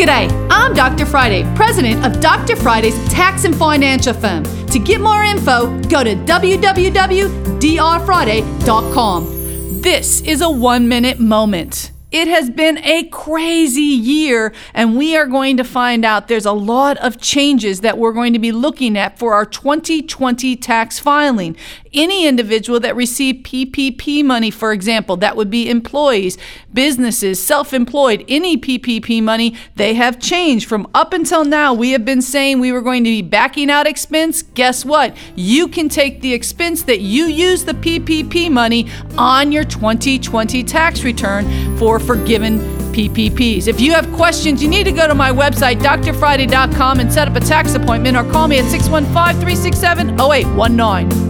G'day, I'm Dr. Friday, president of Dr. Friday's tax and financial firm. To get more info, go to www.drfriday.com. This is a one minute moment. It has been a crazy year, and we are going to find out there's a lot of changes that we're going to be looking at for our 2020 tax filing. Any individual that received PPP money, for example, that would be employees, businesses, self employed, any PPP money, they have changed. From up until now, we have been saying we were going to be backing out expense. Guess what? You can take the expense that you use the PPP money on your 2020 tax return for forgiven PPPs. If you have questions, you need to go to my website, drfriday.com, and set up a tax appointment or call me at 615 367 0819.